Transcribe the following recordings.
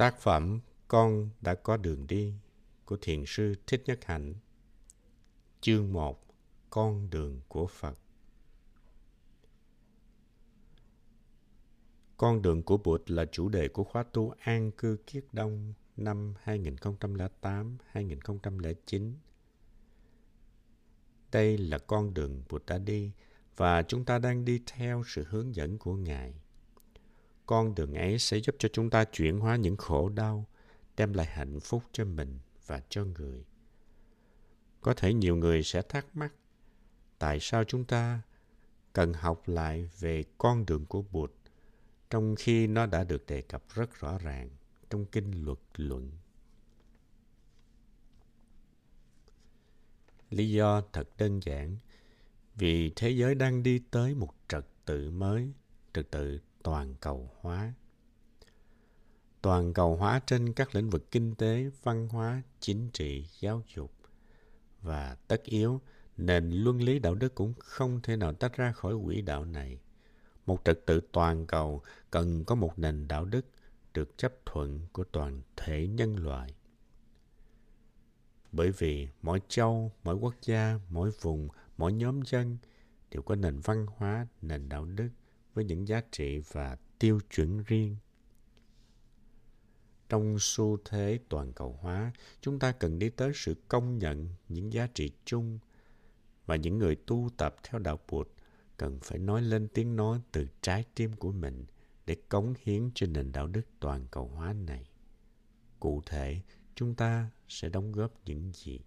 Tác phẩm Con đã có đường đi của Thiền sư Thích Nhất Hạnh Chương 1 Con đường của Phật Con đường của Bụt là chủ đề của khóa tu an cư kiết đông năm 2008-2009. Đây là con đường Bụt đã đi và chúng ta đang đi theo sự hướng dẫn của Ngài. Con đường ấy sẽ giúp cho chúng ta chuyển hóa những khổ đau, đem lại hạnh phúc cho mình và cho người. Có thể nhiều người sẽ thắc mắc tại sao chúng ta cần học lại về con đường của Bụt trong khi nó đã được đề cập rất rõ ràng trong kinh luật luận. Lý do thật đơn giản vì thế giới đang đi tới một trật tự mới, trật tự toàn cầu hóa. Toàn cầu hóa trên các lĩnh vực kinh tế, văn hóa, chính trị, giáo dục và tất yếu nền luân lý đạo đức cũng không thể nào tách ra khỏi quỹ đạo này một trật tự toàn cầu cần có một nền đạo đức được chấp thuận của toàn thể nhân loại. Bởi vì mỗi châu, mỗi quốc gia, mỗi vùng, mỗi nhóm dân đều có nền văn hóa, nền đạo đức với những giá trị và tiêu chuẩn riêng. Trong xu thế toàn cầu hóa, chúng ta cần đi tới sự công nhận những giá trị chung và những người tu tập theo đạo Bụt cần phải nói lên tiếng nói từ trái tim của mình để cống hiến cho nền đạo đức toàn cầu hóa này. Cụ thể, chúng ta sẽ đóng góp những gì?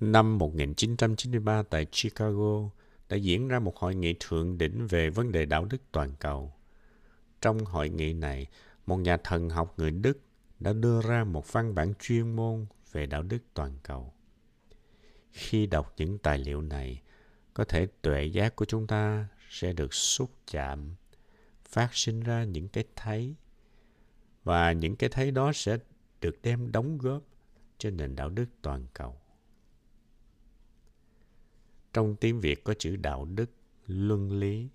Năm 1993 tại Chicago đã diễn ra một hội nghị thượng đỉnh về vấn đề đạo đức toàn cầu. Trong hội nghị này, một nhà thần học người Đức đã đưa ra một văn bản chuyên môn về đạo đức toàn cầu khi đọc những tài liệu này có thể tuệ giác của chúng ta sẽ được xúc chạm phát sinh ra những cái thấy và những cái thấy đó sẽ được đem đóng góp cho nền đạo đức toàn cầu trong tiếng việt có chữ đạo đức luân lý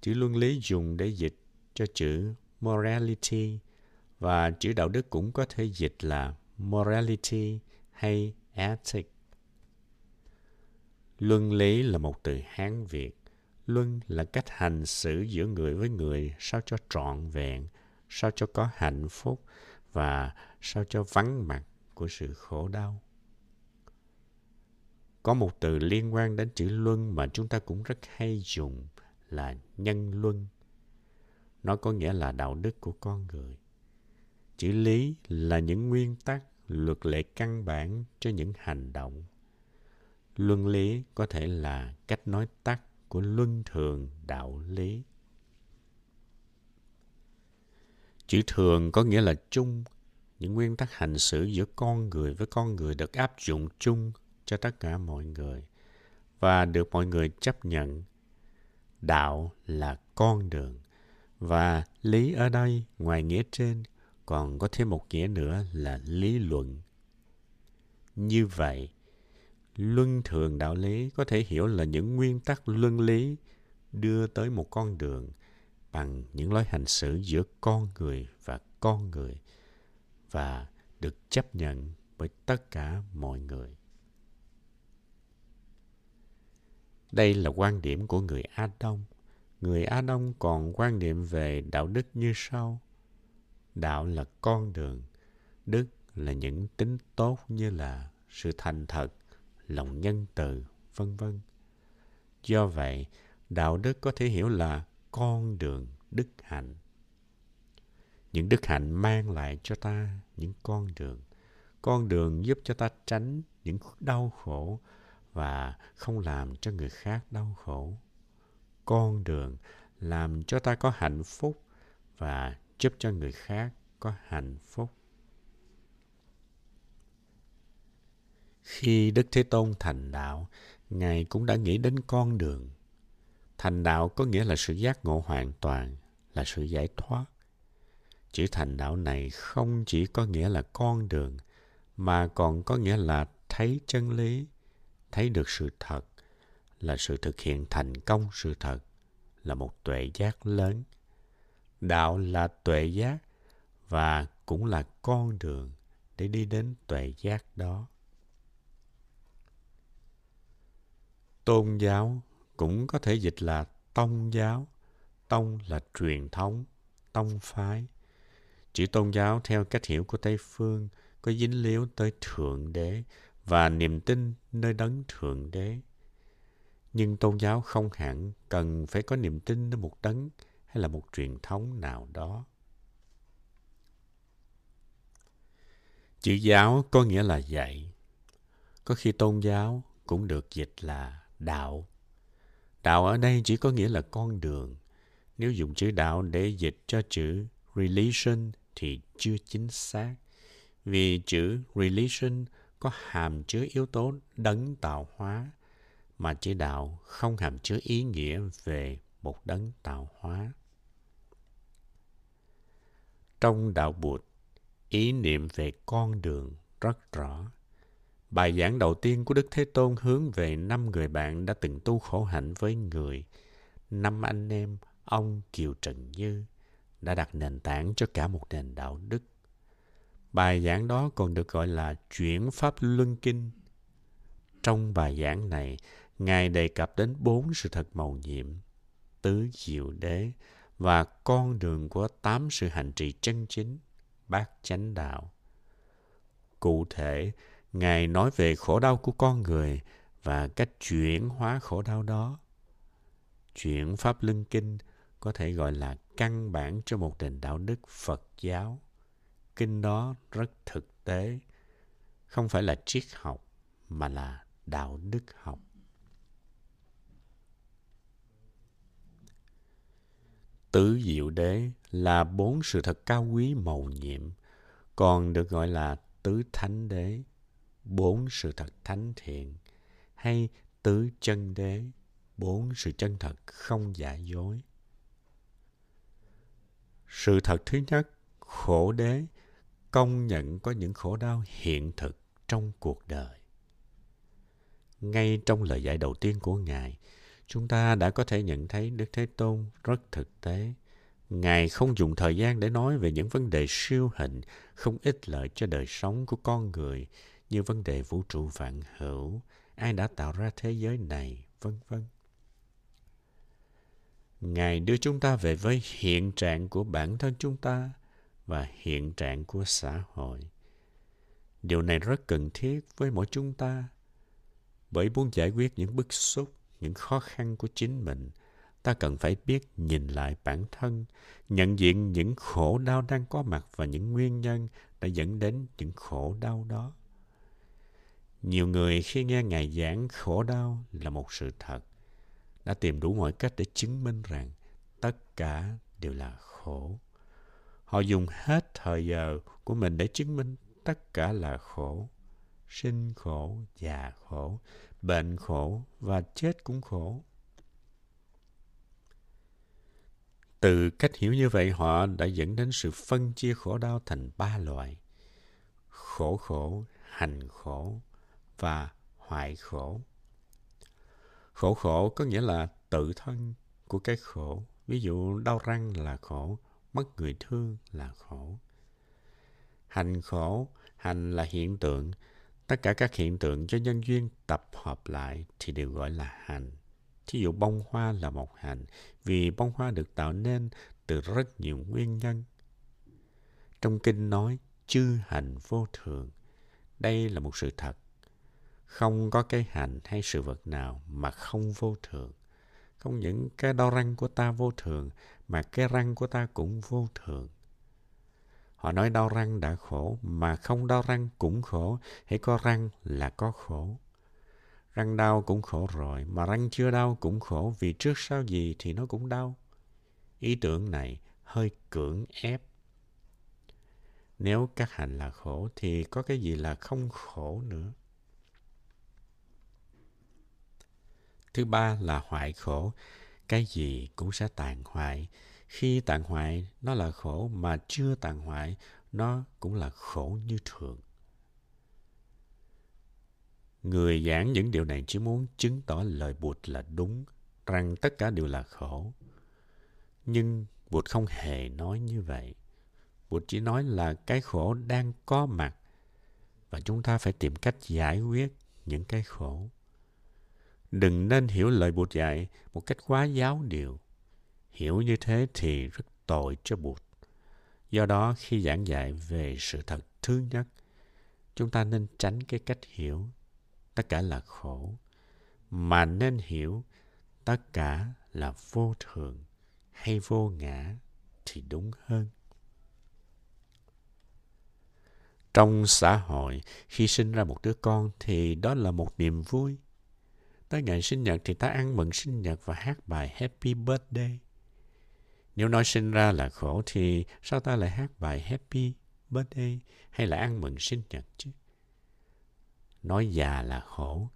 chữ luân lý dùng để dịch cho chữ morality và chữ đạo đức cũng có thể dịch là morality hay ethic. Luân lý là một từ Hán Việt. Luân là cách hành xử giữa người với người sao cho trọn vẹn, sao cho có hạnh phúc và sao cho vắng mặt của sự khổ đau. Có một từ liên quan đến chữ luân mà chúng ta cũng rất hay dùng là nhân luân. Nó có nghĩa là đạo đức của con người. Chữ lý là những nguyên tắc, luật lệ căn bản cho những hành động luân lý có thể là cách nói tắt của luân thường đạo lý chữ thường có nghĩa là chung những nguyên tắc hành xử giữa con người với con người được áp dụng chung cho tất cả mọi người. Và được mọi người chấp nhận, đạo là con đường. Và lý ở đây, ngoài nghĩa trên, còn có thêm một nghĩa nữa là lý luận. Như vậy, luân thường đạo lý có thể hiểu là những nguyên tắc luân lý đưa tới một con đường bằng những lối hành xử giữa con người và con người và được chấp nhận bởi tất cả mọi người. Đây là quan điểm của người a đông người a đông còn quan niệm về đạo đức như sau đạo là con đường đức là những tính tốt như là sự thành thật lòng nhân từ, vân vân. Do vậy, đạo đức có thể hiểu là con đường đức hạnh. Những đức hạnh mang lại cho ta những con đường. Con đường giúp cho ta tránh những đau khổ và không làm cho người khác đau khổ. Con đường làm cho ta có hạnh phúc và giúp cho người khác có hạnh phúc. Khi Đức Thế Tôn thành đạo, Ngài cũng đã nghĩ đến con đường. Thành đạo có nghĩa là sự giác ngộ hoàn toàn, là sự giải thoát. Chữ thành đạo này không chỉ có nghĩa là con đường, mà còn có nghĩa là thấy chân lý, thấy được sự thật, là sự thực hiện thành công sự thật, là một tuệ giác lớn. Đạo là tuệ giác và cũng là con đường để đi đến tuệ giác đó. Tôn giáo cũng có thể dịch là tông giáo. Tông là truyền thống, tông phái. Chữ tôn giáo theo cách hiểu của Tây Phương có dính líu tới Thượng Đế và niềm tin nơi đấng Thượng Đế. Nhưng tôn giáo không hẳn cần phải có niềm tin nơi một đấng hay là một truyền thống nào đó. Chữ giáo có nghĩa là dạy. Có khi tôn giáo cũng được dịch là đạo. Đạo ở đây chỉ có nghĩa là con đường. Nếu dùng chữ đạo để dịch cho chữ religion thì chưa chính xác. Vì chữ religion có hàm chứa yếu tố đấng tạo hóa, mà chỉ đạo không hàm chứa ý nghĩa về một đấng tạo hóa. Trong đạo Bụt, ý niệm về con đường rất rõ. Bài giảng đầu tiên của Đức Thế Tôn hướng về năm người bạn đã từng tu khổ hạnh với người. Năm anh em, ông Kiều Trần Như, đã đặt nền tảng cho cả một nền đạo đức. Bài giảng đó còn được gọi là chuyển pháp luân kinh. Trong bài giảng này, Ngài đề cập đến bốn sự thật màu nhiệm, tứ diệu đế và con đường của tám sự hành trì chân chính, bát chánh đạo. Cụ thể, Ngài nói về khổ đau của con người và cách chuyển hóa khổ đau đó. Chuyển Pháp Luân Kinh có thể gọi là căn bản cho một nền đạo đức Phật giáo. Kinh đó rất thực tế, không phải là triết học mà là đạo đức học. Tứ diệu đế là bốn sự thật cao quý màu nhiệm, còn được gọi là tứ thánh đế bốn sự thật thánh thiện hay tứ chân đế bốn sự chân thật không giả dối sự thật thứ nhất khổ đế công nhận có những khổ đau hiện thực trong cuộc đời ngay trong lời dạy đầu tiên của ngài chúng ta đã có thể nhận thấy đức thế tôn rất thực tế ngài không dùng thời gian để nói về những vấn đề siêu hình không ích lợi cho đời sống của con người như vấn đề vũ trụ vạn hữu, ai đã tạo ra thế giới này, vân vân. Ngài đưa chúng ta về với hiện trạng của bản thân chúng ta và hiện trạng của xã hội. Điều này rất cần thiết với mỗi chúng ta bởi muốn giải quyết những bức xúc, những khó khăn của chính mình, ta cần phải biết nhìn lại bản thân, nhận diện những khổ đau đang có mặt và những nguyên nhân đã dẫn đến những khổ đau đó. Nhiều người khi nghe Ngài giảng khổ đau là một sự thật, đã tìm đủ mọi cách để chứng minh rằng tất cả đều là khổ. Họ dùng hết thời giờ của mình để chứng minh tất cả là khổ. Sinh khổ, già khổ, bệnh khổ và chết cũng khổ. Từ cách hiểu như vậy họ đã dẫn đến sự phân chia khổ đau thành ba loại. Khổ khổ, hành khổ và hoại khổ. Khổ khổ có nghĩa là tự thân của cái khổ. Ví dụ đau răng là khổ, mất người thương là khổ. Hành khổ, hành là hiện tượng. Tất cả các hiện tượng cho nhân duyên tập hợp lại thì đều gọi là hành. Thí dụ bông hoa là một hành vì bông hoa được tạo nên từ rất nhiều nguyên nhân. Trong kinh nói chư hành vô thường. Đây là một sự thật không có cái hành hay sự vật nào mà không vô thường. Không những cái đau răng của ta vô thường, mà cái răng của ta cũng vô thường. Họ nói đau răng đã khổ, mà không đau răng cũng khổ. Hãy có răng là có khổ. Răng đau cũng khổ rồi, mà răng chưa đau cũng khổ vì trước sau gì thì nó cũng đau. Ý tưởng này hơi cưỡng ép. Nếu các hành là khổ thì có cái gì là không khổ nữa. Thứ ba là hoại khổ. Cái gì cũng sẽ tàn hoại. Khi tàn hoại, nó là khổ, mà chưa tàn hoại, nó cũng là khổ như thường. Người giảng những điều này chỉ muốn chứng tỏ lời bụt là đúng, rằng tất cả đều là khổ. Nhưng Bụt không hề nói như vậy. Bụt chỉ nói là cái khổ đang có mặt và chúng ta phải tìm cách giải quyết những cái khổ. Đừng nên hiểu lời Bụt dạy một cách quá giáo điều. Hiểu như thế thì rất tội cho Bụt. Do đó khi giảng dạy về sự thật thứ nhất, chúng ta nên tránh cái cách hiểu tất cả là khổ mà nên hiểu tất cả là vô thường hay vô ngã thì đúng hơn trong xã hội khi sinh ra một đứa con thì đó là một niềm vui tới ngày sinh nhật thì ta ăn mừng sinh nhật và hát bài happy birthday. Nếu nói sinh ra là khổ thì sao ta lại hát bài happy birthday hay là ăn mừng sinh nhật chứ? Nói già là khổ,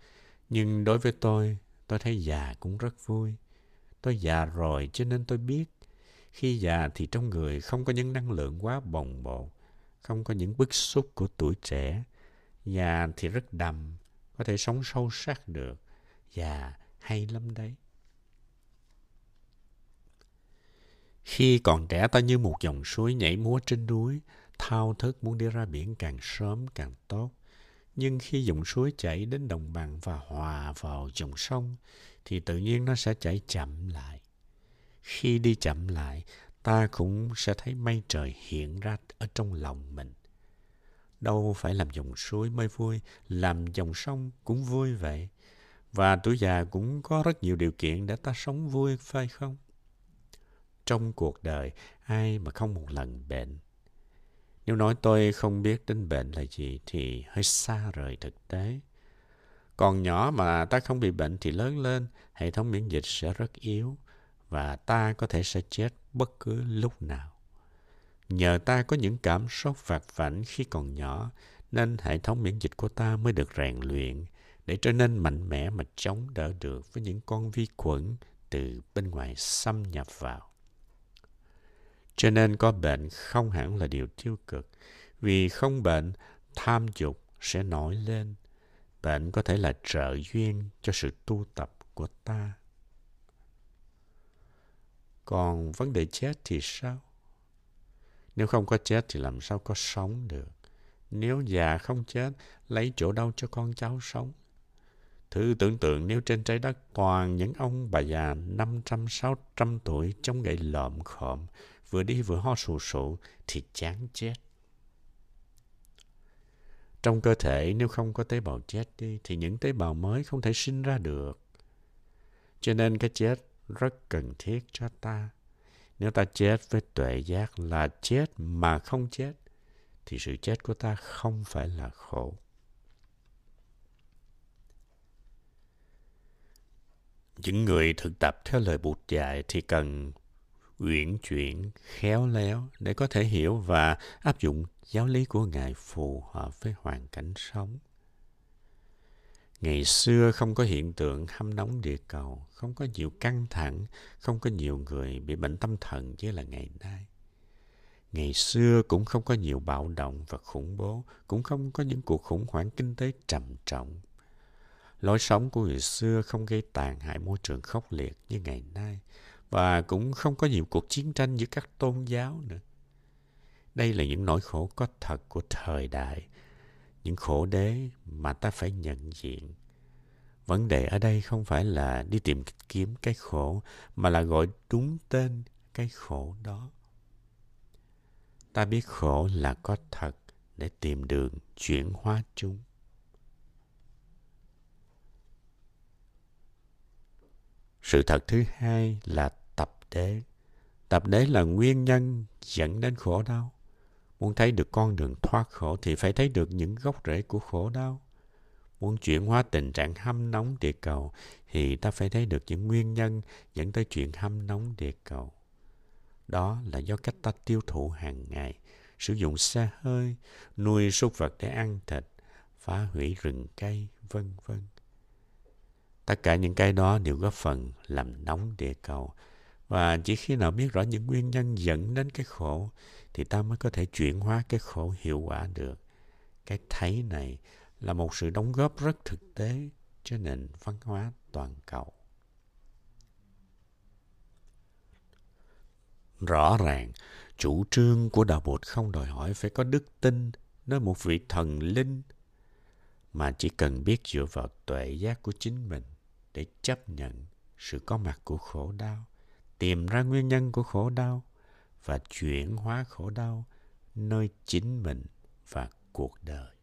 nhưng đối với tôi tôi thấy già cũng rất vui. Tôi già rồi cho nên tôi biết, khi già thì trong người không có những năng lượng quá bồng bột, không có những bức xúc của tuổi trẻ. Già thì rất đầm, có thể sống sâu sắc được. Dạ, hay lắm đấy. Khi còn trẻ ta như một dòng suối nhảy múa trên núi thao thức muốn đi ra biển càng sớm càng tốt. Nhưng khi dòng suối chảy đến đồng bằng và hòa vào dòng sông thì tự nhiên nó sẽ chảy chậm lại. Khi đi chậm lại ta cũng sẽ thấy mây trời hiện ra ở trong lòng mình. Đâu phải làm dòng suối mới vui làm dòng sông cũng vui vậy và tuổi già cũng có rất nhiều điều kiện để ta sống vui phải không trong cuộc đời ai mà không một lần bệnh nếu nói tôi không biết đến bệnh là gì thì hơi xa rời thực tế. Còn nhỏ mà ta không bị bệnh thì lớn lên, hệ thống miễn dịch sẽ rất yếu và ta có thể sẽ chết bất cứ lúc nào. Nhờ ta có những cảm xúc vặt vảnh khi còn nhỏ, nên hệ thống miễn dịch của ta mới được rèn luyện để trở nên mạnh mẽ mà chống đỡ được với những con vi khuẩn từ bên ngoài xâm nhập vào. Cho nên có bệnh không hẳn là điều tiêu cực. Vì không bệnh, tham dục sẽ nổi lên. Bệnh có thể là trợ duyên cho sự tu tập của ta. Còn vấn đề chết thì sao? Nếu không có chết thì làm sao có sống được? Nếu già không chết, lấy chỗ đâu cho con cháu sống? Thử tưởng tượng nếu trên trái đất toàn những ông bà già 500, 600 tuổi chống gậy lợm khộm, vừa đi vừa ho sù sụ thì chán chết. Trong cơ thể nếu không có tế bào chết đi thì những tế bào mới không thể sinh ra được. Cho nên cái chết rất cần thiết cho ta. Nếu ta chết với tuệ giác là chết mà không chết thì sự chết của ta không phải là khổ. Những người thực tập theo lời Bụt dạy thì cần uyển chuyển, khéo léo để có thể hiểu và áp dụng giáo lý của Ngài phù hợp với hoàn cảnh sống. Ngày xưa không có hiện tượng hâm nóng địa cầu, không có nhiều căng thẳng, không có nhiều người bị bệnh tâm thần như là ngày nay. Ngày xưa cũng không có nhiều bạo động và khủng bố, cũng không có những cuộc khủng hoảng kinh tế trầm trọng. Lối sống của người xưa không gây tàn hại môi trường khốc liệt như ngày nay, và cũng không có nhiều cuộc chiến tranh giữa các tôn giáo nữa. Đây là những nỗi khổ có thật của thời đại, những khổ đế mà ta phải nhận diện. Vấn đề ở đây không phải là đi tìm kiếm cái khổ, mà là gọi đúng tên cái khổ đó. Ta biết khổ là có thật để tìm đường chuyển hóa chúng. Sự thật thứ hai là tập đế. Tập đế là nguyên nhân dẫn đến khổ đau. Muốn thấy được con đường thoát khổ thì phải thấy được những gốc rễ của khổ đau. Muốn chuyển hóa tình trạng hâm nóng địa cầu thì ta phải thấy được những nguyên nhân dẫn tới chuyện hâm nóng địa cầu. Đó là do cách ta tiêu thụ hàng ngày, sử dụng xe hơi, nuôi súc vật để ăn thịt, phá hủy rừng cây, vân vân. Tất cả những cái đó đều góp phần làm nóng địa cầu. Và chỉ khi nào biết rõ những nguyên nhân dẫn đến cái khổ thì ta mới có thể chuyển hóa cái khổ hiệu quả được. Cái thấy này là một sự đóng góp rất thực tế cho nền văn hóa toàn cầu. Rõ ràng, chủ trương của đạo Bụt không đòi hỏi phải có đức tin nơi một vị thần linh, mà chỉ cần biết dựa vào tuệ giác của chính mình để chấp nhận sự có mặt của khổ đau, tìm ra nguyên nhân của khổ đau và chuyển hóa khổ đau nơi chính mình và cuộc đời.